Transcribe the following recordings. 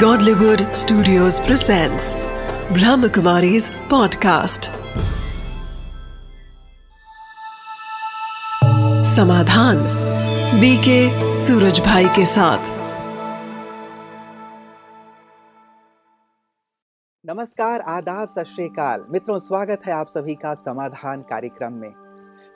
Godlywood Studios presents Brahmakumari's podcast. समाधान BK Suraj भाई के साथ। नमस्कार, आदाब, सत श्रीकाल मित्रों, स्वागत है आप सभी का समाधान कार्यक्रम में।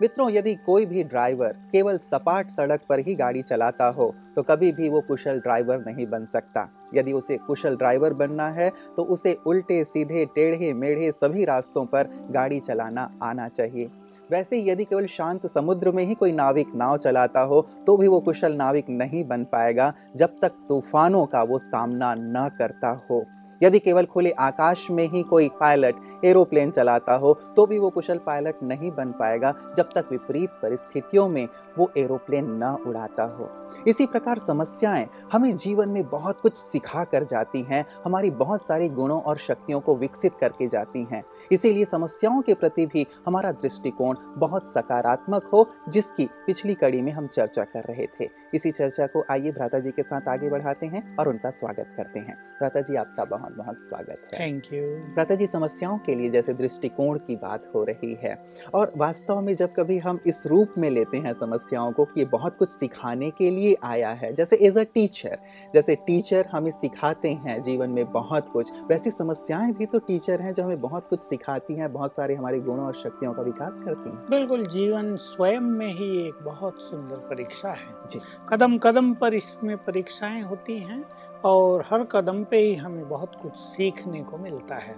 मित्रों, यदि कोई भी ड्राइवर केवल सपाट सड़क पर ही गाड़ी चलाता हो तो कभी भी वो कुशल ड्राइवर नहीं बन सकता। यदि उसे कुशल ड्राइवर बनना है तो उसे उल्टे, सीधे, टेढ़े, मेढ़े सभी रास्तों पर गाड़ी चलाना आना चाहिए। वैसे ही यदि केवल शांत समुद्र में ही कोई नाविक नाव चलाता हो तो भी वो कुशल नाविक नहीं बन पाएगा, जब तक तूफानों का वो सामना न करता हो। यदि केवल खुले आकाश में ही कोई पायलट एरोप्लेन चलाता हो तो भी वो कुशल पायलट नहीं बन पाएगा जब तक विपरीत परिस्थितियों में वो एरोप्लेन न उड़ाता हो। इसी प्रकार समस्याएँ हमें जीवन में बहुत कुछ सिखा कर जाती हैं, हमारी बहुत सारी गुणों और शक्तियों को विकसित करके जाती हैं। इसीलिए समस्याओं के प्रति भी हमारा दृष्टिकोण बहुत सकारात्मक हो, जिसकी पिछली कड़ी में हम चर्चा कर रहे थे। इसी चर्चा को आइए भ्राता जी के साथ आगे बढ़ाते हैं और उनका स्वागत करते हैं। भ्राता जी, आपका बहुत बहुत स्वागत है। थैंक यू भ्राता जी समस्याओं के लिए जैसे दृष्टिकोण की बात हो रही है और वास्तव में जब कभी हम इस रूप में लेते हैं समस्याओं को कि ये बहुत कुछ सिखाने के लिए आया है जैसे एज अ टीचर जैसे टीचर हमें सिखाते हैं जीवन में बहुत कुछ वैसी समस्याएँ भी तो टीचर हैं जो हमें बहुत कुछ सिखाती हैं बहुत सारे हमारे गुणों और शक्तियों का विकास करती हैं। बिल्कुल जीवन स्वयं में ही एक बहुत सुंदर परीक्षा है। जी। कदम कदम पर इसमें परीक्षाएँ होती हैं और हर कदम पे ही हमें बहुत कुछ सीखने को मिलता है।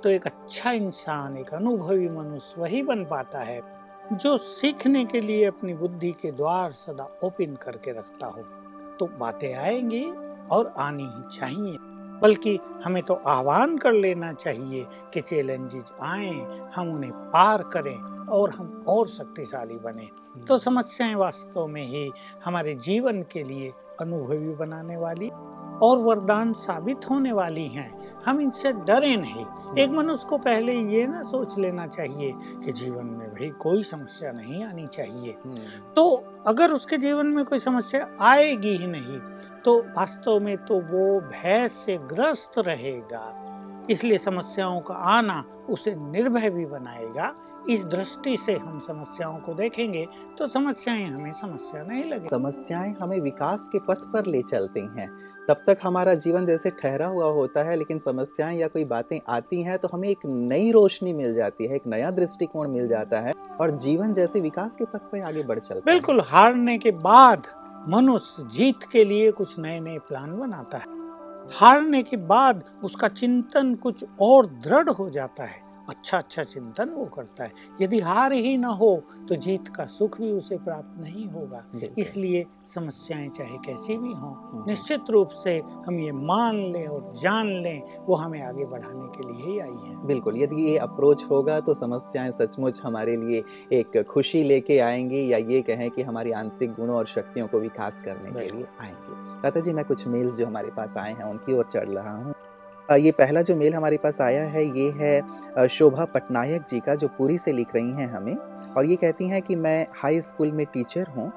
तो एक अच्छा इंसान एक अनुभवी मनुष्य वही बन पाता है जो सीखने के लिए अपनी बुद्धि के द्वार सदा ओपन करके रखता हो। तो बातें आएँगी और आनी ही चाहिए बल्कि हमें तो आह्वान कर लेना चाहिए कि चैलेंजेस आए हम उन्हें पार करें और हम और शक्तिशाली बने। तो समस्याएँ वास्तव में ही हमारे जीवन के लिए अनुभवी बनाने वाली और वरदान साबित होने वाली हैं। हम इनसे डरे नहीं। एक मनुष्य को पहले ये ना सोच लेना चाहिए कि जीवन में भाई कोई समस्या नहीं आनी चाहिए। तो अगर उसके जीवन में कोई समस्या आएगी ही नहीं तो वास्तव में तो वो भय से ग्रस्त रहेगा। इसलिए समस्याओं का आना उसे निर्भय भी बनाएगा। इस दृष्टि से हम समस्याओं को देखेंगे तो समस्याएँ हमें समस्या नहीं लगे समस्याएँ हमें विकास के पथ पर ले चलती हैं। तब तक हमारा जीवन जैसे ठहरा हुआ होता है, लेकिन समस्याएँ या कोई बातें आती हैं तो हमें एक नई रोशनी मिल जाती है, एक नया दृष्टिकोण मिल जाता है, और जीवन जैसे विकास के पथ पर आगे बढ़ चलता बिल्कुल, हारने के बाद मनुष्य जीत के लिए कुछ नए नए प्लान बनाता है। हारने के बाद उसका चिंतन कुछ और दृढ़ हो जाता है। अच्छा अच्छा चिंतन वो करता है। यदि हार ही ना हो तो जीत का सुख भी उसे प्राप्त नहीं होगा। इसलिए समस्याएँ चाहे कैसी भी हों हम्म। निश्चित रूप से हम ये मान लें और जान लें वो हमें आगे बढ़ाने के लिए ही आई है। बिल्कुल यदि ये अप्रोच होगा तो समस्याएँ सचमुच हमारे लिए एक खुशी लेके आएँगी या ये कहें कि हमारी आंतरिक गुणों और शक्तियों को विकास करने के लिए आएँगे। दादा जी मैं कुछ मेल्स जो हमारे पास आए हैं उनकी ओर चढ़ रहा हूँ। ये पहला जो मेल हमारे पास आया है, ये है शोभा पटनायक जी का, जो पूरी से लिख रही हैं हमें। और ये कहती हैं कि मैं हाई स्कूल में टीचर हूँ।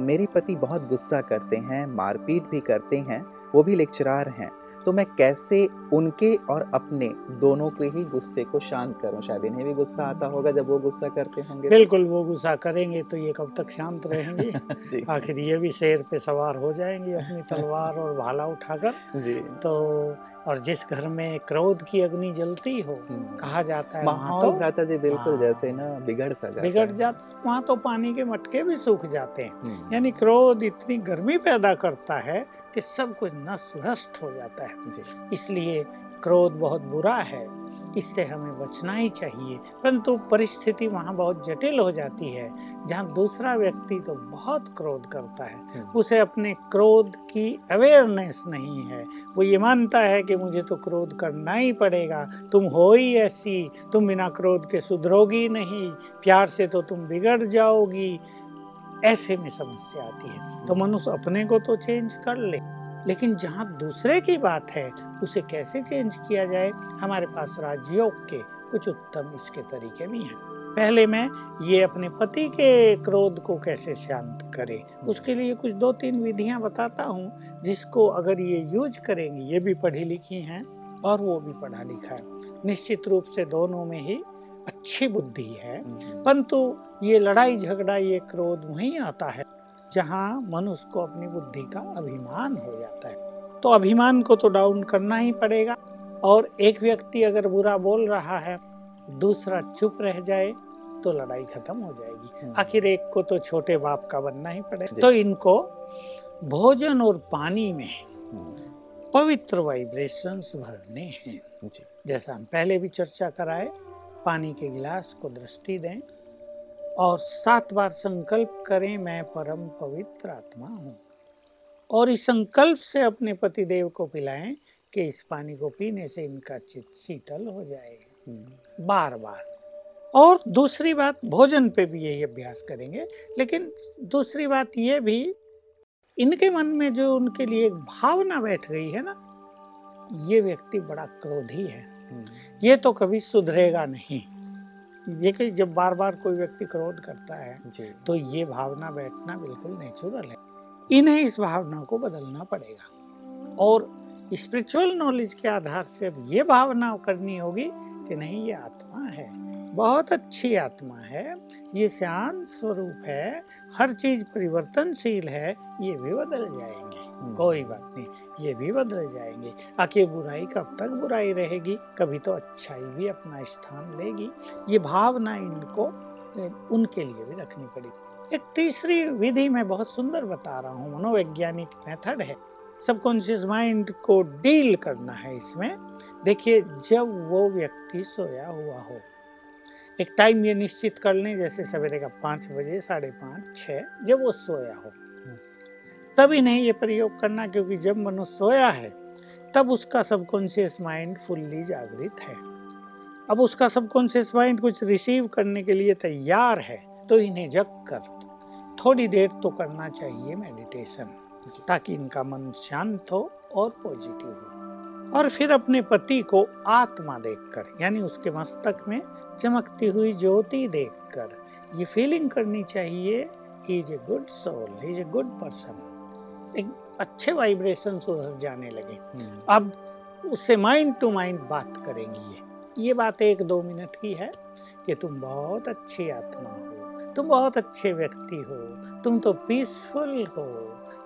मेरे पति बहुत गुस्सा करते हैं, मारपीट भी करते हैं, वो भी लेक्चरार हैं। तो मैं कैसे उनके और अपने दोनों के ही गुस्से को शांत करूँ? शायद इन्हें भी गुस्सा आता होगा जब वो गुस्सा करते होंगे। बिल्कुल वो गुस्सा करेंगे तो ये कब तक शांत रहेंगे? आखिर ये भी शेर पे सवार हो जाएँगे अपनी तलवार और भाला उठाकर। जी। तो और जिस घर में क्रोध की अग्नि जलती हो हम्म। कहा जाता है वहाँ तो भ्राता जी बिल्कुल हाँ। जैसे ना बिगड़ सा जाता बिगड़। जाता वहाँ तो पानी के मटके भी सूख जाते हैं। हम्म, यानी क्रोध इतनी गर्मी पैदा करता है कि सब कुछ नष्ट भ्रष्ट हो जाता है। इसलिए क्रोध बहुत बुरा है। इससे हमें बचना ही चाहिए। परंतु परिस्थिति वहाँ बहुत जटिल हो जाती है जहाँ दूसरा व्यक्ति तो बहुत क्रोध करता है। हम्म, उसे अपने क्रोध की अवेयरनेस नहीं है। वो ये मानता है कि मुझे तो क्रोध करना ही पड़ेगा। तुम हो ही ऐसी। तुम बिना क्रोध के सुधरोगी नहीं। प्यार से तो तुम बिगड़ जाओगी। ऐसे में समस्या आती है। तो मनुष्य अपने को तो चेंज कर ले लेकिन जहाँ दूसरे की बात है उसे कैसे चेंज किया जाए? हमारे पास राजयोग के कुछ उत्तम इसके तरीके भी हैं। पहले मैं ये अपने पति के क्रोध को कैसे शांत करे उसके लिए कुछ दो तीन विधियाँ बताता हूँ जिसको अगर ये यूज़ करेंगे ये भी पढ़ी लिखी हैं और वो भी पढ़ा लिखा है। निश्चित रूप से दोनों में ही अच्छी बुद्धि है परंतु ये लड़ाई झगड़ा ये क्रोध वहीं आता है जहाँ मनुष्य को अपनी बुद्धि का अभिमान हो जाता है। तो अभिमान को तो डाउन करना ही पड़ेगा और एक व्यक्ति अगर बुरा बोल रहा है दूसरा चुप रह जाए तो लड़ाई खत्म हो जाएगी। हम्म। आखिर एक को तो छोटे बाप का बनना ही पड़ेगा तो इनको भोजन और पानी में पवित्र वाइब्रेशंस भरने हैं। जैसा हम पहले भी चर्चा कराए पानी के गिलास को दृष्टि दें और सात बार संकल्प करें, मैं परम पवित्र आत्मा हूँ। और इस संकल्प से अपने पति देव को पिलाएँ कि इस पानी को पीने से इनका चित्त शीतल हो जाए। बार बार और दूसरी बात, भोजन पे भी यही अभ्यास करेंगे, लेकिन दूसरी बात ये भी, इनके मन में जो उनके लिए एक भावना बैठ गई है ना, ये व्यक्ति बड़ा क्रोधी है। ये तो कभी सुधरेगा नहीं। ये कि जब बार बार कोई व्यक्ति क्रोध करता है तो ये भावना बैठना बिल्कुल नेचुरल है। इन्हें इस भावना को बदलना पड़ेगा। और स्पिरिचुअल नॉलेज के आधार से अब ये भावना करनी होगी कि नहीं ये आत्मा है। बहुत अच्छी आत्मा है। ये शांत स्वरूप है। हर चीज़ परिवर्तनशील है। ये भी बदल जाएँगे। कोई बात नहीं, ये भी बदल जाएँगे। आखिर बुराई कब तक बुराई रहेगी? कभी तो अच्छाई भी अपना स्थान लेगी। ये भावना इनको उनके लिए भी रखनी पड़ेगी एक तीसरी विधि मैं बहुत सुंदर बता रहा हूँ, मनोवैज्ञानिक मेथड है। सबकॉन्शियस माइंड को डील करना है इसमें। देखिए, जब वो व्यक्ति सोया हुआ हो, एक टाइम ये निश्चित कर लें, जैसे सवेरे का पाँच बजे, साढ़े पाँच छः जब वो सोया हो तभी नहीं ये प्रयोग करना क्योंकि जब मनुष्य सोया है तब उसका सबकॉन्शियस माइंड फुल्ली जागृत है। अब उसका सबकॉन्शियस माइंड कुछ रिसीव करने के लिए तैयार है तो इन्हें जग कर थोड़ी देर तो करना चाहिए मेडिटेशन ताकि इनका मन शांत हो और पॉजिटिव हो। और फिर अपने पति को आत्मा देखकर यानी उसके मस्तक में चमकती हुई ज्योति देखकर ये फीलिंग करनी चाहिए he is a good soul he is a good person एक अच्छे वाइब्रेशन उधर जाने लगे। अब उससे माइंड टू माइंड बात करेंगी ये। ये बात एक दो मिनट की है कि तुम बहुत अच्छी आत्मा हो तुम बहुत अच्छे व्यक्ति हो तुम तो पीसफुल हो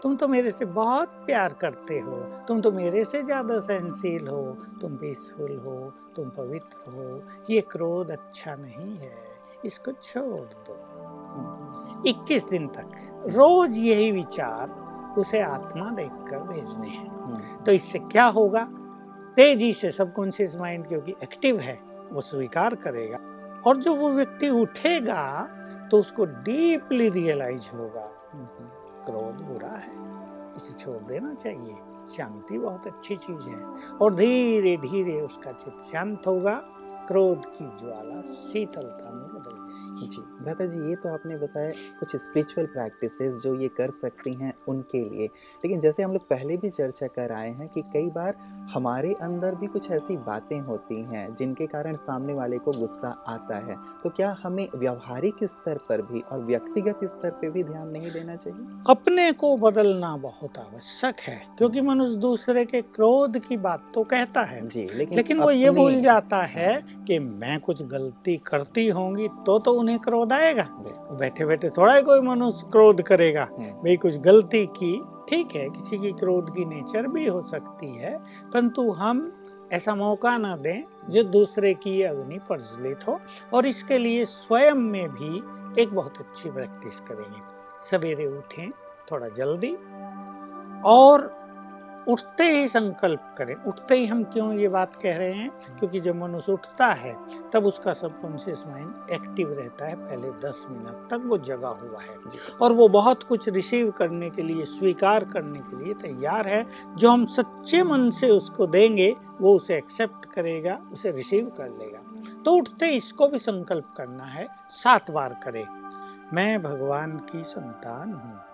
तुम तो मेरे से बहुत प्यार करते हो तुम तो मेरे से ज़्यादा सहनशील हो तुम पीसफुल हो तुम पवित्र हो ये क्रोध अच्छा नहीं है इसको छोड़ दो। 21 दिन तक रोज यही विचार उसे आत्मा देखकर भेजने हैं। तो इससे क्या होगा? तेज़ी से सबकॉन्शियस माइंड क्योंकि एक्टिव है वो स्वीकार करेगा। और जो वो व्यक्ति उठेगा तो उसको डीपली रियलाइज़ होगा क्रोध बुरा है इसे छोड़ देना चाहिए। शांति बहुत अच्छी चीज़ है। और धीरे धीरे उसका चित्त शांत होगा क्रोध की ज्वाला शीतलता में जी भ्राता जी ये तो आपने बताया कुछ स्पिरिचुअल प्रैक्टिसेस जो ये कर सकती हैं उनके लिए। लेकिन जैसे हम लोग पहले भी चर्चा कर आए हैं कि कई बार हमारे अंदर भी कुछ ऐसी बातें होती हैं जिनके कारण सामने वाले को गुस्सा आता है। तो क्या हमें व्यवहारिक स्तर पर भी और व्यक्तिगत स्तर पर भी ध्यान नहीं देना चाहिए? अपने को बदलना बहुत आवश्यक है क्योंकि मनुष्य दूसरे के क्रोध की बात तो कहता है। जी लेकिन लेकिन वो ये भूल जाता है कि मैं कुछ गलती करती होंगी तो तो उन्हें क्रोध आएगा। बैठे बैठे थोड़ा ही कोई मनुष्य क्रोध करेगा। हम्म, भाई कुछ गलती की ठीक है किसी की क्रोध की नेचर भी हो सकती है परंतु हम ऐसा मौका ना दें जो दूसरे की अग्नि प्रज्वलित हो और इसके लिए स्वयं में भी एक बहुत अच्छी प्रैक्टिस करेंगे। सवेरे उठें थोड़ा जल्दी और उठते ही संकल्प करें। उठते ही हम क्यों ये बात कह रहे हैं? क्योंकि जब मनुष्य उठता है तब उसका सबकॉन्शियस माइंड एक्टिव रहता है पहले 10 मिनट तक वो जगा हुआ है। और वो बहुत कुछ रिसीव करने के लिए स्वीकार करने के लिए तैयार है। जो हम सच्चे मन से उसको देंगे वो उसे एक्सेप्ट करेगा उसे रिसीव कर लेगा। तो उठते इसको भी संकल्प करना है सात बार करें। मैं भगवान की संतान हूँ।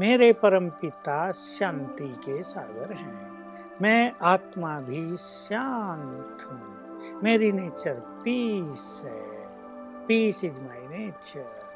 मेरे परम पिता शांति के सागर हैं। मैं आत्मा भी शांत हूँ। मेरी नेचर पीस है। Peace is my nature.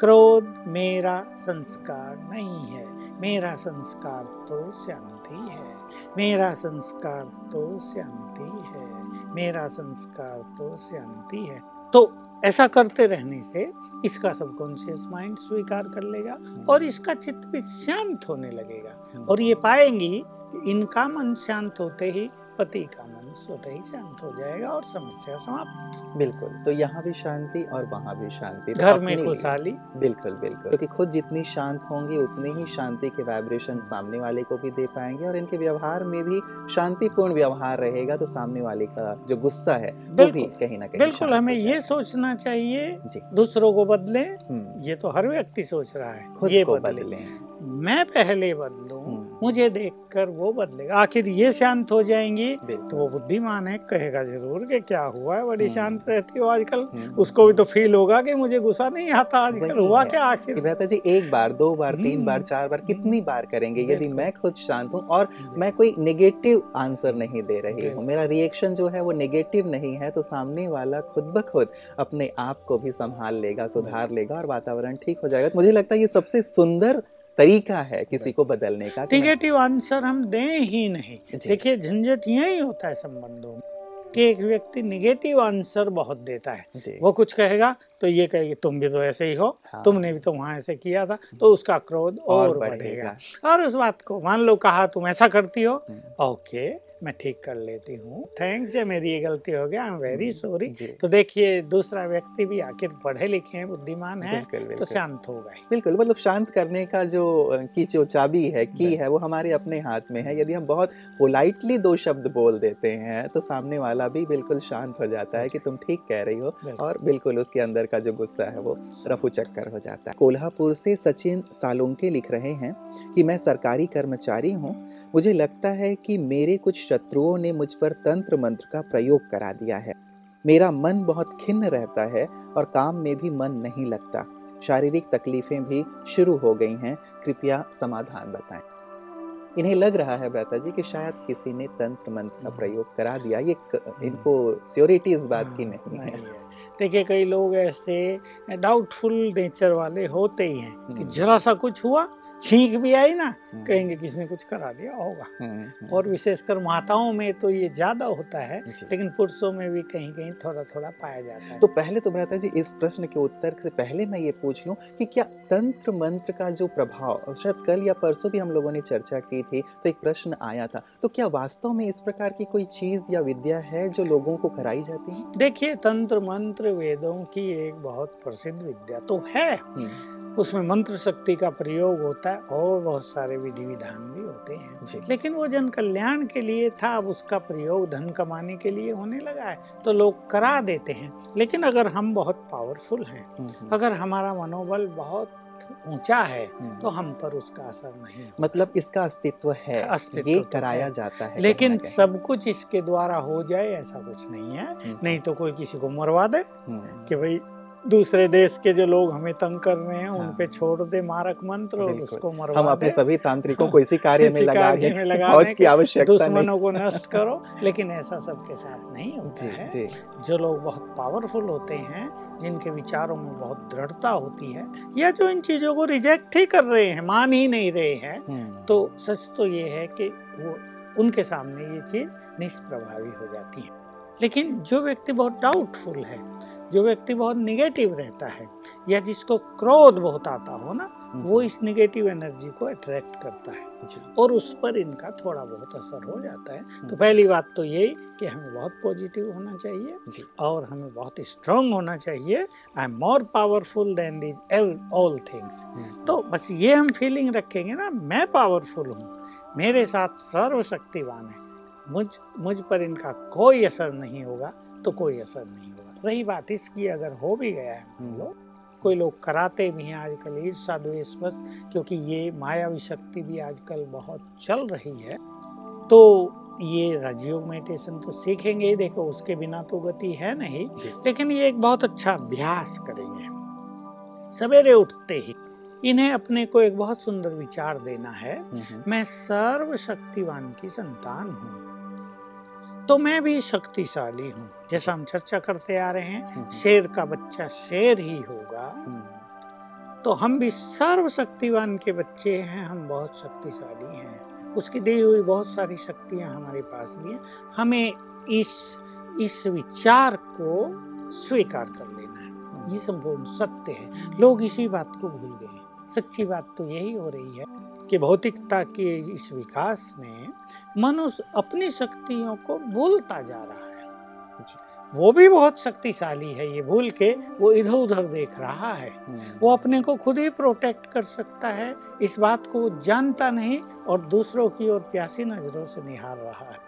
क्रोध मेरा संस्कार नहीं है। मेरा संस्कार तो शांति है। मेरा संस्कार तो शांति है। मेरा संस्कार तो शांति है। तो ऐसा करते रहने से इसका सबकॉन्शियस माइंड स्वीकार कर लेगा और इसका चित्त भी शांत होने लगेगा। और ये पाएँगी इनका मन शांत होते ही पति का मन स्वतः ही शांत हो जाएगा और समस्या समाप्त। बिल्कुल तो यहाँ भी शांति और वहाँ भी शांति। घर में खुशहाली। बिल्कुल बिल्कुल। क्योंकि तो खुद जितनी शांत होंगी उतनी ही शांति के वाइब्रेशन सामने वाले को भी दे पाएँगे और इनके व्यवहार में भी शांतिपूर्ण व्यवहार रहेगा तो सामने वाले का जो गुस्सा है वो भी कहीं ना कहीं बिल्कुल हमें ये सोचना चाहिए दूसरों को बदले हम्म, ये तो हर व्यक्ति सोच रहा है खुद ये को बदले। मैं पहले बदलूं। मुझे देखकर वो बदलेगा। आखिर ये शांत हो जाएँगी तो वो बुद्धिमान है कहेगा ज़रूर कि क्या हुआ है बड़ी हम्म। शांत रहती हो आजकल। हम्म, उसको भी तो फील होगा कि मुझे गुस्सा नहीं आता आजकल। हुआ क्या आखिर? जी एक बार दो बार तीन हम्म। बार चार बार कितनी बार करेंगे? यदि मैं खुद शांत हूँ और मैं कोई नेगेटिव आंसर नहीं दे रही हूँ। मेरा रिएक्शन जो है वो नेगेटिव नहीं है तो सामने वाला खुद ब खुद अपने आप को भी संभाल लेगा सुधार लेगा और वातावरण ठीक हो जाएगा। तो मुझे लगता है ये सबसे सुंदर तरीका है किसी को बदलने का निगेटिव आंसर हम दें ही नहीं। देखिए झंझट यही होता है संबंधों में कि एक व्यक्ति निगेटिव आंसर बहुत देता है। वो कुछ कहेगा तो ये कहेगी तुम भी तो ऐसे ही हो। हाँ। तुमने भी तो वहाँ ऐसे किया था। तो उसका क्रोध और, और बढ़ेगा। और उस बात को मान लो कहा तुम ऐसा करती हो। ओके। मैं ठीक कर लेती हूँ। थैंक्स ये मेरी ये गलती हो गया। आई एम वेरी सॉरी तो देखिए दूसरा व्यक्ति भी आखिर पढ़े लिखे हैं बुद्धिमान है बिल्कुल बिल्कुल, तो शांत ही बिल्कुल मतलब शांत करने का जो की जो चाबी है की है वो हमारे अपने हाथ में है। यदि हम बहुत पोलाइटली दो शब्द बोल देते हैं तो सामने वाला भी बिल्कुल शांत हो जाता है कि तुम ठीक कह रही हो और बिल्कुल उसके अंदर का जो गुस्सा है वो रफू चक्कर हो जाता है। कोल्हापुर से सचिन सालुंके लिख रहे हैं कि मैं सरकारी कर्मचारी हूँ। मुझे लगता है कि मेरे कुछ शत्रुओं ने मुझ पर तंत्र मंत्र का प्रयोग करा दिया है। मेरा मन बहुत खिन्न रहता है और काम में भी मन नहीं लगता। शारीरिक तकलीफें भी शुरू हो गई हैं। कृपया समाधान बताएँ। इन्हें लग रहा है भ्राता जी कि शायद किसी ने तंत्र मंत्र का प्रयोग करा दिया। ये इनको श्योरिटी इस बात की नहीं नहीं है। देखिए कई लोग ऐसे डाउटफुल नेचर वाले होते ही हैं कि हम्म। जरा सा कुछ हुआ छींक भी आई ना हम्म, कहेंगे किसने कुछ करा दिया होगा। हम्म, हम्म, और विशेषकर माताओं में तो ये ज़्यादा होता है लेकिन पुरुषों में भी कहीं कहीं थोड़ा थोड़ा पाया जाता है। तो पहले तो भ्राता जी इस प्रश्न के उत्तर से पहले मैं ये पूछ लूँ कि क्या तंत्र मंत्र का जो प्रभाव शायद कल या परसों भी हम लोगों ने चर्चा की थी तो एक प्रश्न आया था। तो क्या वास्तव में इस प्रकार की कोई चीज़ या विद्या है जो लोगों को कराई जाती है? देखिए तंत्र मंत्र वेदों की एक बहुत प्रसिद्ध विद्या तो है। उसमें मंत्र शक्ति का प्रयोग होता है और बहुत सारे विधि विधान भी होते हैं। लेकिन वो जन कल्याण के लिए था अब उसका प्रयोग धन कमाने के लिए होने लगा है। तो लोग करा देते हैं। लेकिन अगर हम बहुत पावरफुल हैं हम्म, हम्म, अगर हमारा मनोबल बहुत ऊँचा है हम्म। तो हम पर उसका असर नहीं मतलब इसका अस्तित्व है अस्तित्व ये तो कराया है। जाता है लेकिन कहीं। सब कुछ इसके द्वारा हो जाए ऐसा कुछ नहीं है। नहीं तो कोई किसी को मरवा दे कि भाई दूसरे देश के जो लोग हमें तंग कर रहे हैं उन हाँ। पे छोड़ दे मारक मंत्र और उसको मरवा हम अपने सभी तांत्रिकों को इसी कार्य में लगा में लगा फौज की आवश्यकता दुश्मनों को नष्ट करो लेकिन ऐसा सबके साथ नहीं होता जी है। जी। जो लोग बहुत पावरफुल होते हैं जिनके विचारों में बहुत दृढ़ता होती है या जो इन चीज़ों को रिजेक्ट ही कर रहे हैं मान ही नहीं रहे हैं हम्म, तो सच तो ये है कि वो उनके सामने ये चीज़ निष्प्रभावी हो जाती है। लेकिन जो व्यक्ति बहुत डाउटफुल है जो व्यक्ति बहुत निगेटिव रहता है या जिसको क्रोध बहुत आता हो ना वो इस निगेटिव एनर्जी को अट्रैक्ट करता है। और उस पर इनका थोड़ा बहुत असर हो जाता है। तो पहली बात तो यही कि हमें बहुत पॉजिटिव होना चाहिए और हमें बहुत स्ट्रांग होना चाहिए। I am more powerful than these all things hmm, तो बस ये हम फीलिंग रखेंगे ना मैं पावरफुल हूँ मेरे साथ सर्वशक्तिवान है मुझ मुझ पर इनका कोई असर नहीं होगा तो कोई असर नहीं होगा। रही बात इसकी अगर हो भी गया है मान लो कोई लोग कराते भी हैं आजकल ईर्षा द्वेष बस क्योंकि ये मायावी शक्ति भी आजकल बहुत चल रही है। तो ये राजयोग मेडिटेशन तो सीखेंगे ही देखो उसके बिना तो गति है नहीं लेकिन ये एक बहुत अच्छा अभ्यास करेंगे। सवेरे उठते ही इन्हें अपने को एक बहुत सुंदर विचार देना है हम्म, हम्म, मैं सर्वशक्तिवान की संतान हूँ। तो मैं भी शक्तिशाली हूँ। जैसा हम चर्चा करते आ रहे हैं हम्म, शेर का बच्चा शेर ही होगा। हम्म, तो हम भी सर्वशक्तिवान के बच्चे हैं हम बहुत शक्तिशाली हैं। उसकी दी हुई बहुत सारी शक्तियाँ हमारे पास भी हैं। हमें इस इस विचार को स्वीकार कर लेना है। ये संपूर्ण सत्य है। लोग इसी बात को भूल गए सच्ची बात तो यही हो रही है। कि भौतिकता के इस विकास में मनुष्य अपनी शक्तियों को भूलता जा रहा है। वो भी बहुत शक्तिशाली है ये भूल के वो इधर उधर देख रहा है। हम्म, वो अपने को खुद ही प्रोटेक्ट कर सकता है इस बात को वो जानता नहीं और दूसरों की ओर प्यासी नज़रों से निहार रहा है।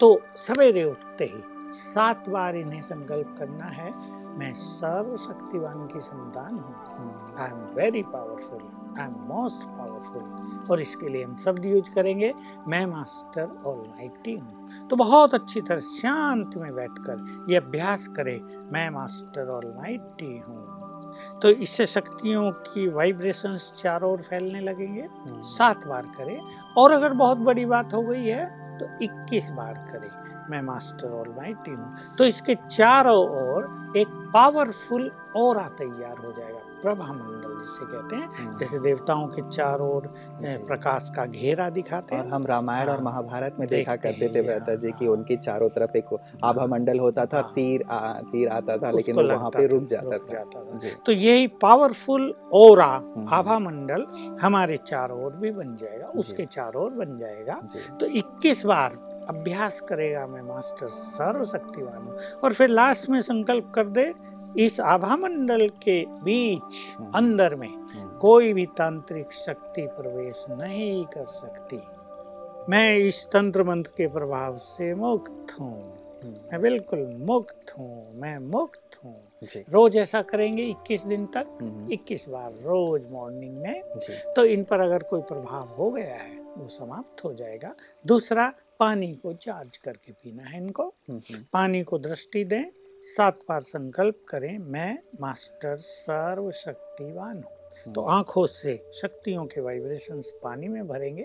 तो सवेरे उठते ही सात बार इन्हें संकल्प करना है मैं सर्वशक्तिवान की संतान हूँ। हम्म, I am very powerful I am most powerful और इसके लिए हम शब्द यूज़ करेंगे। मैं मास्टर ऑलमाइटी हूँ तो बहुत अच्छी तरह शांत में बैठकर ये अभ्यास करें। मैं मास्टर ऑलमाइटी हूँ। तो इससे शक्तियों की वाइब्रेशंस चारों ओर फैलने लगेंगे। हम्म, सात बार करें। और अगर बहुत बड़ी बात हो गई है तो 21 बार करें। मैं मास्टर ऑलमाइटी हूँ। तो इसके चारों ओर एक पावरफुल और तैयार हो जाएगा। प्रभा मंडल जिसे कहते हैं हम्म, जैसे देवताओं के चारों ओर प्रकाश का घेरा दिखाते और हैं। हम रामायण और हाँ, महाभारत में देखा करते थे भ्राता जी हाँ, कि उनके चारों तरफ़ एक आभा मंडल होता था हाँ। तीर आ, तीर आता था लेकिन वहाँ पे रुक जाता रुक था। जाता था। तो यही पावरफुल ओरा हम्म, आभा मंडल हमारे चारों ओर भी बन जाएगा उसके चारों ओर बन जाएगा। तो 21 बार अभ्यास करेगा मैं मास्टर सर्वशक्तिवान हूँ। और फिर लास्ट में संकल्प कर दे इस आभा मंडल के बीच हम्म। अंदर में हम्म, कोई भी तांत्रिक शक्ति प्रवेश नहीं कर सकती। मैं इस तंत्र मंत्र के प्रभाव से मुक्त हूँ। हम्म, मैं बिल्कुल मुक्त हूँ। मैं मुक्त हूँ। रोज ऐसा करेंगे 21 दिन तक। हम्म, 21 बार रोज मॉर्निंग में। तो इन पर अगर कोई प्रभाव हो गया है वो समाप्त हो जाएगा। दूसरा पानी को चार्ज करके पीना है इनको। पानी को दृष्टि दें। सात बार संकल्प करें मैं मास्टर सर्वशक्तिवान हूँ। तो आँखों से शक्तियों के वाइब्रेशंस पानी में भरेंगे।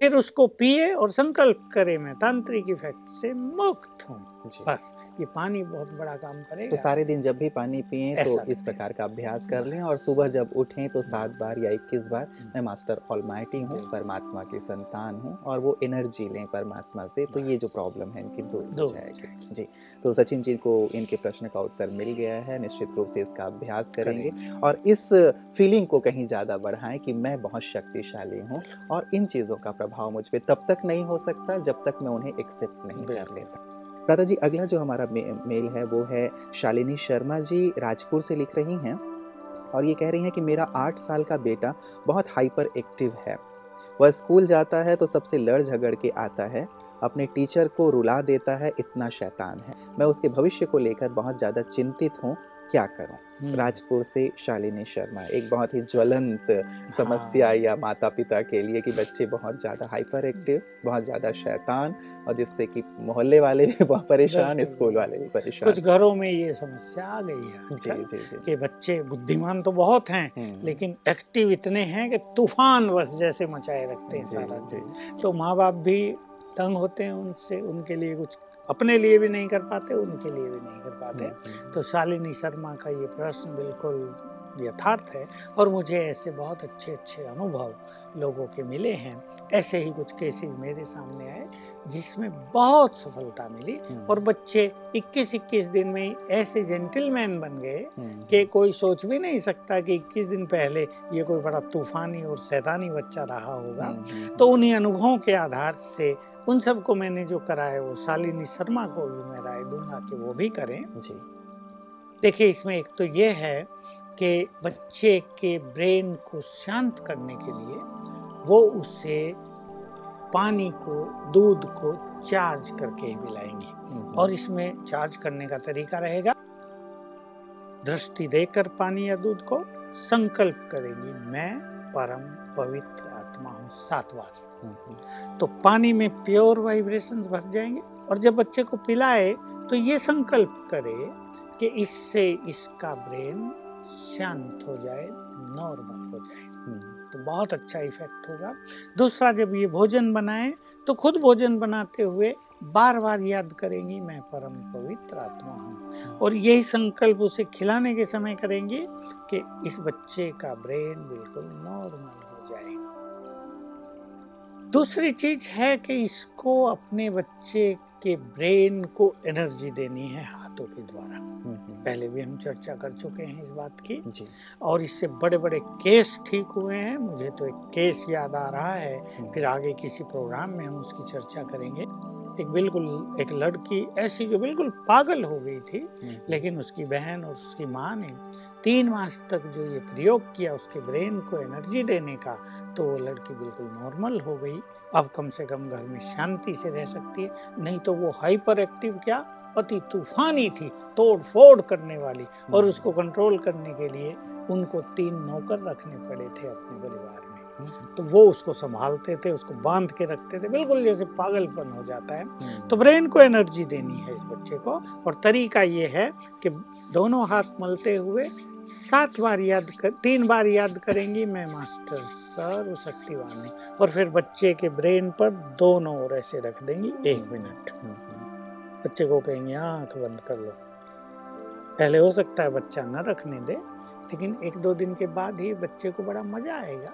फिर उसको पिए और संकल्प करें मैं तांत्रिक इफ़ेक्ट से मुक्त हूँ। बस ये पानी बहुत बड़ा काम तो सारे दिन जब भी पानी पिए तो इस प्रकार का अभ्यास कर लें और सुबह जब उठें तो सात बार या इक्कीस बार मैं मास्टर ऑलमाइटी हूँ परमात्मा की संतान हूँ और वो एनर्जी लें परमात्मा से तो ये जो प्रॉब्लम है इनकी दूर हो जाएगी। जी तो सचिन जी को इनके प्रश्न का उत्तर मिल गया है निश्चित रूप से इसका अभ्यास करेंगे और इस फीलिंग को कहीं ज़्यादा बढ़ाएँ कि मैं बहुत शक्तिशाली हूँ और इन चीज़ों का प्रभाव मुझ पर तब तक नहीं हो सकता जब तक मैं उन्हें एक्सेप्ट नहीं कर लेता। दादा जी अगला जो हमारा मे, मेल है वो है शालिनी शर्मा जी राजपुर से लिख रही हैं और ये कह रही हैं कि मेरा आठ साल का बेटा बहुत हाइपर एक्टिव है। वह स्कूल जाता है तो सबसे लड़ झगड़ के आता है। अपने टीचर को रुला देता है इतना शैतान है। मैं उसके भविष्य को लेकर बहुत ज़्यादा चिंतित हूँ। क्या करूँ हम्म। राजपुर से शालिनी शर्मा एक बहुत ही ज्वलंत समस्या हाँ। या माता पिता के लिए कि बच्चे बहुत ज़्यादा हाइपर एक्टिव बहुत ज़्यादा शैतान और जिससे कि मोहल्ले वाले भी बहुत परेशान स्कूल वाले भी परेशान कुछ घरों में ये समस्या आ गई है जी जी जी कि बच्चे बुद्धिमान तो बहुत हैं हम्म, लेकिन एक्टिव इतने हैं कि तूफ़ान बस जैसे मचाए रखते हैं सारा जी। तो माँ बाप भी तंग होते हैं उनसे उनके लिए कुछ अपने लिए भी नहीं कर पाते उनके लिए भी नहीं कर पाते। हम्म, तो शालिनी शर्मा का ये प्रश्न बिल्कुल यथार्थ है और मुझे ऐसे बहुत अच्छे अच्छे अनुभव लोगों के मिले हैं। ऐसे ही कुछ केसेस मेरे सामने आए जिसमें बहुत सफलता मिली हम्म, और बच्चे 21-21 दिन में ऐसे जेंटलमैन बन गए हम्म, कि कोई सोच भी नहीं सकता कि 21 दिन पहले ये कोई बड़ा तूफानी और सैतानी बच्चा रहा होगा। हम्म, हम्म, तो उन्हीं अनुभवों के आधार से उन सबको मैंने जो कराया वो शालिनी शर्मा को भी मैं राय दूँगा कि वो भी करें। जी। देखिए इसमें एक तो ये है कि बच्चे के ब्रेन को शांत करने के लिए वो उसे पानी को दूध को चार्ज करके ही पिलाएँगे। हम्म, और इसमें चार्ज करने का तरीका रहेगा। दृष्टि देकर पानी या दूध को संकल्प करेंगी मैं परम पवित्र आत्मा हूँ सात बार तो पानी में प्योर वाइब्रेशंस भर जाएँगे और जब बच्चे को पिलाए तो ये संकल्प करे कि इससे इसका ब्रेन शांत हो जाए नॉर्मल हो जाए। हम्म, तो बहुत अच्छा इफ़ेक्ट होगा। दूसरा जब ये भोजन बनाए तो खुद भोजन बनाते हुए बार बार याद करेंगी मैं परम पवित्र आत्मा हूँ। और यही संकल्प उसे खिलाने के समय करेंगे कि इस बच्चे का ब्रेन बिल्कुल नॉर्मल हो जाए। दूसरी चीज़ है कि इसको अपने बच्चे के ब्रेन को एनर्जी देनी है हाथों के द्वारा। हम्म, हम्म। पहले भी हम चर्चा कर चुके हैं इस बात की। जी। और इससे बड़े बड़े केस ठीक हुए हैं। मुझे तो एक केस याद आ रहा है। फिर आगे किसी प्रोग्राम में हम उसकी चर्चा करेंगे। एक बिल्कुल एक लड़की ऐसी जो बिल्कुल पागल हो गई थी हम्म, लेकिन उसकी बहन और उसकी माँ ने तीन मास तक जो ये प्रयोग किया उसके ब्रेन को एनर्जी देने का तो वो लड़की बिल्कुल नॉर्मल हो गई। अब कम से कम घर में शांति से रह सकती है नहीं तो वो हाइपर एक्टिव क्या अति तूफानी थी तोड़ फोड़ करने वाली और उसको कंट्रोल करने के लिए उनको तीन नौकर रखने पड़े थे अपने परिवार में। हम्म, तो वो उसको संभालते थे उसको बाँध के रखते थे बिल्कुल जैसे पागलपन हो जाता है। हम्म, तो ब्रेन को एनर्जी देनी है इस बच्चे को और तरीका ये है कि दोनों हाथ मलते हुए सात बार याद कर तीन बार याद करेंगी मैं मास्टर सर्व शक्तिवान हूँ। और फिर बच्चे के ब्रेन पर दोनों ओर ऐसे रख देंगी एक मिनट। बच्चे को कहेंगे आँख बंद कर लो। पहले हो सकता है बच्चा न रखने दे लेकिन एक दो दिन के बाद ही बच्चे को बड़ा मज़ा आएगा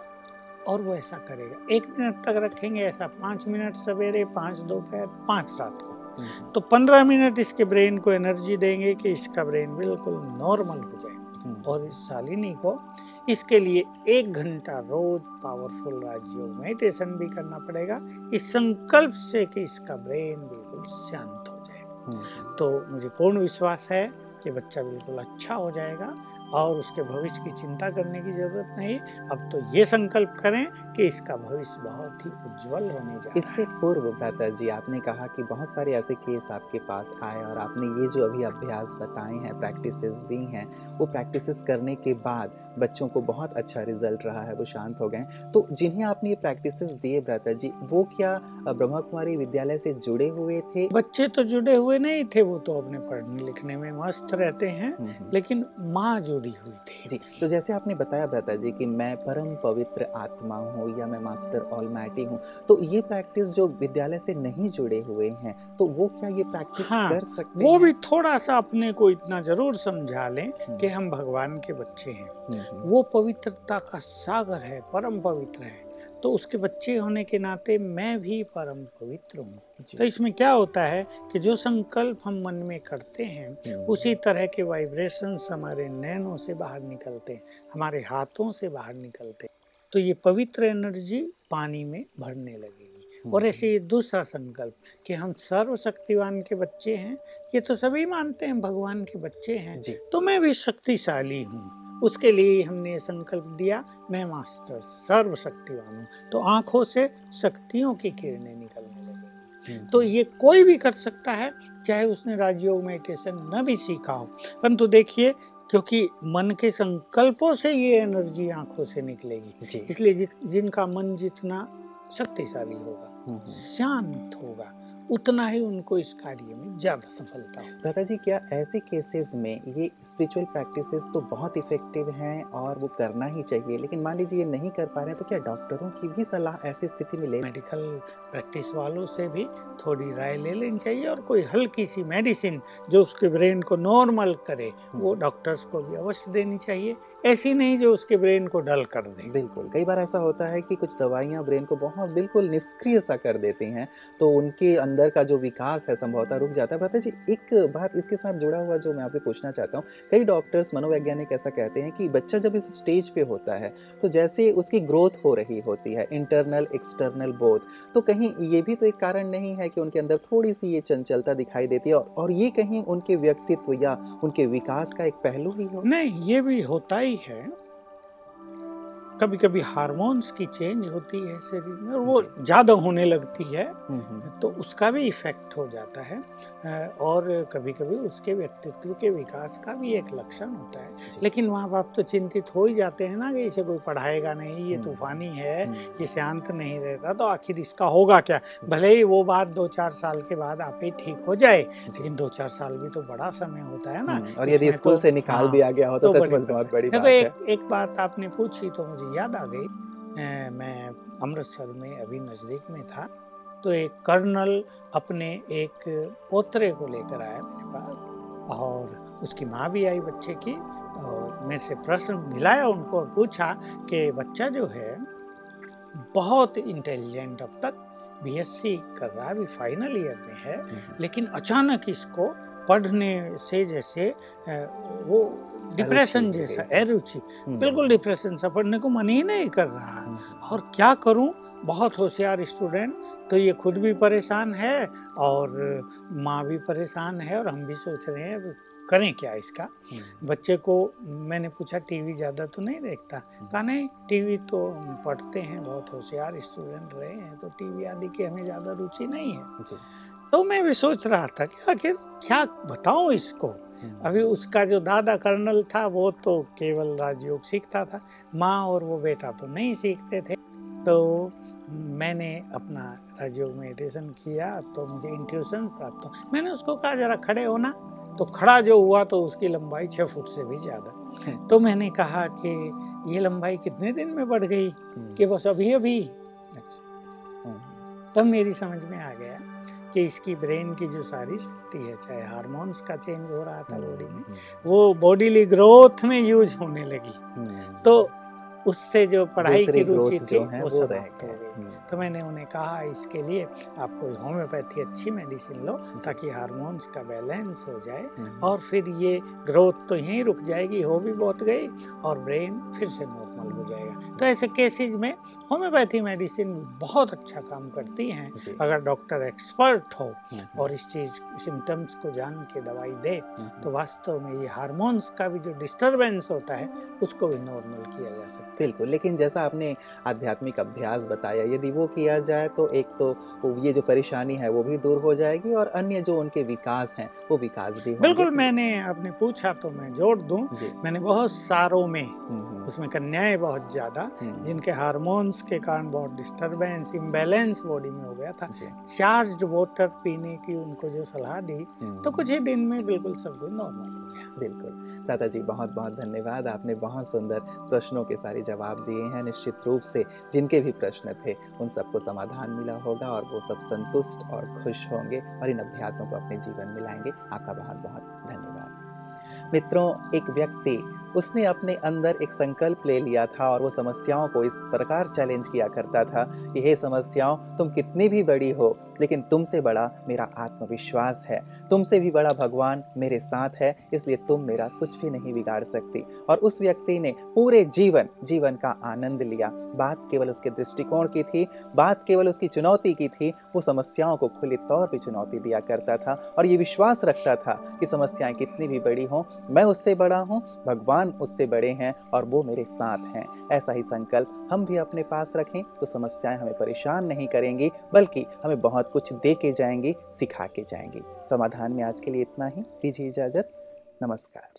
और वो ऐसा करेगा। एक मिनट तक रखेंगे ऐसा पाँच मिनट सवेरे पाँच दोपहर पाँच रात को। हम्म, तो पंद्रह मिनट इसके ब्रेन को एनर्जी देंगे कि इसका ब्रेन बिल्कुल नॉर्मल हो जाए हम्म, और इस शालिनी को इसके लिए एक घंटा रोज पावरफुल राज्यों मेडिटेशन भी करना पड़ेगा। इस संकल्प से कि इसका ब्रेन बिल्कुल शांत हो जाए। हम्म, तो मुझे पूर्ण विश्वास है कि बच्चा बिल्कुल अच्छा हो जाएगा। और उसके भविष्य की चिंता करने की ज़रूरत नहीं। अब तो ये संकल्प करें कि इसका भविष्य बहुत ही उज्जवल होने जाए इससे पूर्व भ्राता जी आपने कहा कि बहुत सारे ऐसे केस आपके पास आए और आपने ये जो अभी अभ्यास बताए हैं प्रैक्टिसेस दी हैं वो प्रैक्टिसेस करने के बाद बच्चों को बहुत अच्छा रिज़ल्ट रहा है वो शांत हो गए। तो जिन्हें आपने ये प्रैक्टिसेस दिए भ्राता जी वो क्या ब्रह्मा कुमारी विद्यालय से जुड़े हुए थे? बच्चे तो जुड़े हुए नहीं थे वो तो अपने पढ़ने लिखने में मस्त रहते हैं। हम्म, हम्म। लेकिन माँ जुड़ी हुई थी। जी तो जैसे आपने बताया भ्राता जी कि मैं परम पवित्र आत्मा हूँ या मैं मास्टर ऑल मैटी हूँ तो ये प्रैक्टिस जो विद्यालय से नहीं जुड़े हुए हैं तो वो क्या ये प्रैक्टिस हाँ, कर सकते वो हैं? भी थोड़ा सा अपने को इतना ज़रूर समझा लें हम्म, कि हम भगवान के बच्चे हैं। हम्म, हम्म, वो पवित्रता का सागर है परम पवित्र है। तो उसके बच्चे होने के नाते मैं भी परम पवित्र हूँ तो इसमें क्या होता है कि जो संकल्प हम मन में करते हैं हम्म, उसी तरह के वाइब्रेशंस हमारे नैनों से बाहर निकलते हैं हमारे हाथों से बाहर निकलते हैं। तो ये पवित्र एनर्जी पानी में भरने लगेगी। और ऐसे ये दूसरा संकल्प कि हम सर्वशक्तिवान के बच्चे हैं ये तो सभी मानते हैं भगवान के बच्चे हैं तो मैं भी शक्तिशाली हूँ। उसके लिए हमने संकल्प दिया मैं मास्टर सर्वशक्तिवान हूँ। तो आँखों से शक्तियों की किरणें निकलने लगेंगी। हम्म, तो ये कोई भी कर सकता है चाहे उसने राजयोग मेडिटेशन न भी सीखा हो। परंतु देखिए क्योंकि मन के संकल्पों से ये एनर्जी आँखों से निकलेगी। इसलिए जिनका मन जितना शक्तिशाली होगा हम्म। शांत होगा। उतना ही उनको इस कार्य में ज़्यादा सफलता होगी दादा जी क्या ऐसे केसेस में ये स्पिरिचुअल प्रैक्टिसेस तो बहुत इफ़ेक्टिव हैं और वो करना ही चाहिए लेकिन मान लीजिए ये नहीं कर पा रहे हैं तो क्या डॉक्टरों की भी सलाह ऐसी स्थिति में ले मेडिकल प्रैक्टिस वालों से भी थोड़ी राय ले लेनी चाहिए और कोई हल्की सी मेडिसिन जो उसके ब्रेन को नॉर्मल करे वो डॉक्टर्स को भी अवश्य देनी चाहिए। ऐसी नहीं जो उसके ब्रेन को डल कर दे। बिल्कुल कई बार ऐसा होता है कि कुछ दवाइयाँ ब्रेन को बहुत बिल्कुल निष्क्रिय सा कर देती हैं तो उनके अंदर का जो विकास है संभवतः रुक जाता है। जी, एक बात इसके साथ जुड़ा हुआ जो मैं आपसे पूछना चाहता हूँ। कई डॉक्टर्स मनोवैज्ञानिक ऐसा कहते हैं कि बच्चा जब इस स्टेज पे होता है तो जैसे उसकी ग्रोथ हो रही होती है इंटरनल एक्सटर्नल बोथ तो कहीं ये भी तो एक कारण नहीं है कि उनके अंदर थोड़ी सी ये चंचलता दिखाई देती है और ये कहीं उनके व्यक्तित्व या उनके विकास का एक पहलू ही हो। नहीं, ये भी होता ही है कभी कभी हार्मोन्स की चेंज होती है शरीर में वो ज़्यादा होने लगती है हम्म, हम्म, तो उसका भी इफ़ेक्ट हो जाता है और कभी कभी उसके व्यक्तित्व के विकास का भी एक लक्षण होता है। लेकिन माँ बाप तो चिंतित हो ही जाते हैं ना कि इसे कोई पढ़ाएगा नहीं ये हम्म। तूफानी है ये शांत नहीं रहता तो आखिर इसका होगा क्या? भले ही वो बात दो चार साल के बाद आप ही ठीक हो जाए लेकिन दो चार साल भी तो बड़ा समय होता है ना और यदि स्कूल तो- से निकाल हाँ, दिया गया हो तो, तो बड़ी बहुत बात बड़ी बात है। एक एक बात आपने पूछी तो मुझे याद आ गई। मैं अमृतसर में अभी नज़दीक में था तो एक कर्नल अपने एक पोतरे को लेकर आया मेरे पास और उसकी माँ भी आई बच्चे की और मेरे से प्रश्न मिलाया उनको और पूछा कि बच्चा जो है बहुत इंटेलिजेंट अब तक बीएससी कर रहा है अभी फाइनल ईयर में है लेकिन अचानक इसको पढ़ने से जैसे वो डिप्रेशन जैसा अरुचि हम्म। बिल्कुल डिप्रेशन सा पढ़ने को मन ही नहीं कर रहा और क्या करूँ बहुत होशियार स्टूडेंट तो ये खुद भी परेशान है और माँ भी परेशान है और हम भी सोच रहे हैं करें क्या इसका हम्म। बच्चे को मैंने पूछा टीवी ज़्यादा तो नहीं देखता हम्म। कहा नहीं टीवी तो हम पढ़ते हैं बहुत होशियार स्टूडेंट रहे हैं तो टीवी आदि की हमें ज़्यादा रुचि नहीं है तो मैं भी सोच रहा था कि आखिर क्या बताऊँ इसको हम्म। अभी उसका जो दादा कर्नल था वो तो केवल राजयोग सीखता था। माँ और वो बेटा तो नहीं सीखते थे। तो मैंने अपना राजयोग मेडिटेशन किया तो मुझे इंट्यूशन प्राप्त हो मैंने उसको कहा जरा खड़े होना तो खड़ा जो हुआ तो उसकी लंबाई छः फुट से भी ज़्यादा। हम्म। तो मैंने कहा कि ये लंबाई कितने दिन में बढ़ गई? हम्म। कि बस अभी अभी अच्छा। तब मेरी समझ में आ गया कि इसकी ब्रेन की जो सारी शक्ति है चाहे हार्मोन्स का चेंज हो रहा था बॉडी में वो बॉडीली ग्रोथ में यूज़ होने लगी हम्म। तो उससे जो पढ़ाई की रुचि थी वो समाप्त हो गई। हम्म। तो मैंने उन्हें कहा इसके लिए आप कोई होम्योपैथी अच्छी मेडिसिन लो ताकि हार्मोन्स का बैलेंस हो जाए हम्म। और फिर ये ग्रोथ तो यहीं रुक जाएगी हो भी बहुत गई और ब्रेन फिर से नॉर्मल हो जाएगा। तो ऐसे केसेस में होम्योपैथी मेडिसिन बहुत अच्छा काम करती हैं। अगर डॉक्टर एक्सपर्ट हो हम्म। और इस चीज़ सिम्टम्स को जान के दवाई दे हम्म। तो वास्तव में ये हार्मोन्स का भी जो डिस्टरबेंस होता है उसको भी नॉर्मल किया जा सकता है। बिल्कुल लेकिन जैसा आपने आध्यात्मिक अभ्यास बताया यदि वो किया जाए तो एक तो ये जो परेशानी है वो भी दूर हो जाएगी और अन्य जो उनके विकास हैं वो विकास भी बिल्कुल मैंने आपने पूछा तो मैं जोड़ दूँ। मैंने बहुत सारों में हम्म, हम्म, उसमें कन्याएँ बहुत ज़्यादा हम्म, जिनके हार्मोन्स के कारण बहुत डिस्टरबेंस इम्बैलेंस बॉडी में हो गया था। चार्ज वाटर पीने की उनको जो सलाह दी हम्म, तो कुछ ही दिन में बिल्कुल सब कुछ नॉर्मल हो गया। बिल्कुल। दादाजी बहुत बहुत धन्यवाद। आपने बहुत सुंदर प्रश्नों के सारे जवाब दिए हैं निश्चित रूप से जिनके भी प्रश्न थे उन सबको समाधान मिला होगा और वो सब संतुष्ट और खुश होंगे और इन अभ्यासों को अपने जीवन में लाएँगे। आपका बहुत बहुत धन्यवाद। मित्रों एक व्यक्ति उसने अपने अंदर एक संकल्प ले लिया था और वो समस्याओं को इस प्रकार चैलेंज किया करता था कि, हे समस्याओं, तुम कितनी भी बड़ी हो, लेकिन तुमसे बड़ा मेरा आत्मविश्वास है। तुमसे भी बड़ा भगवान मेरे साथ है, इसलिए तुम मेरा कुछ भी नहीं बिगाड़ सकती। और उस व्यक्ति ने पूरे जीवन जीवन का आनंद लिया। बात केवल उसके दृष्टिकोण की थी, बात केवल उसकी चुनौती की थी, वो समस्याओं को खुले तौर पर चुनौती दिया करता था और ये विश्वास रखता था कि समस्याएँ कितनी भी बड़ी हों, मैं उससे बड़ा हूँ भगवान उससे बड़े हैं और वो मेरे साथ हैं। ऐसा ही संकल्प हम भी अपने पास रखें तो समस्याएँ हमें परेशान नहीं करेंगी, बल्कि हमें बहुत कुछ दे के जाएँगी, सिखा के जाएँगी। समाधान में आज के लिए इतना ही। दीजिए इजाज़त। नमस्कार।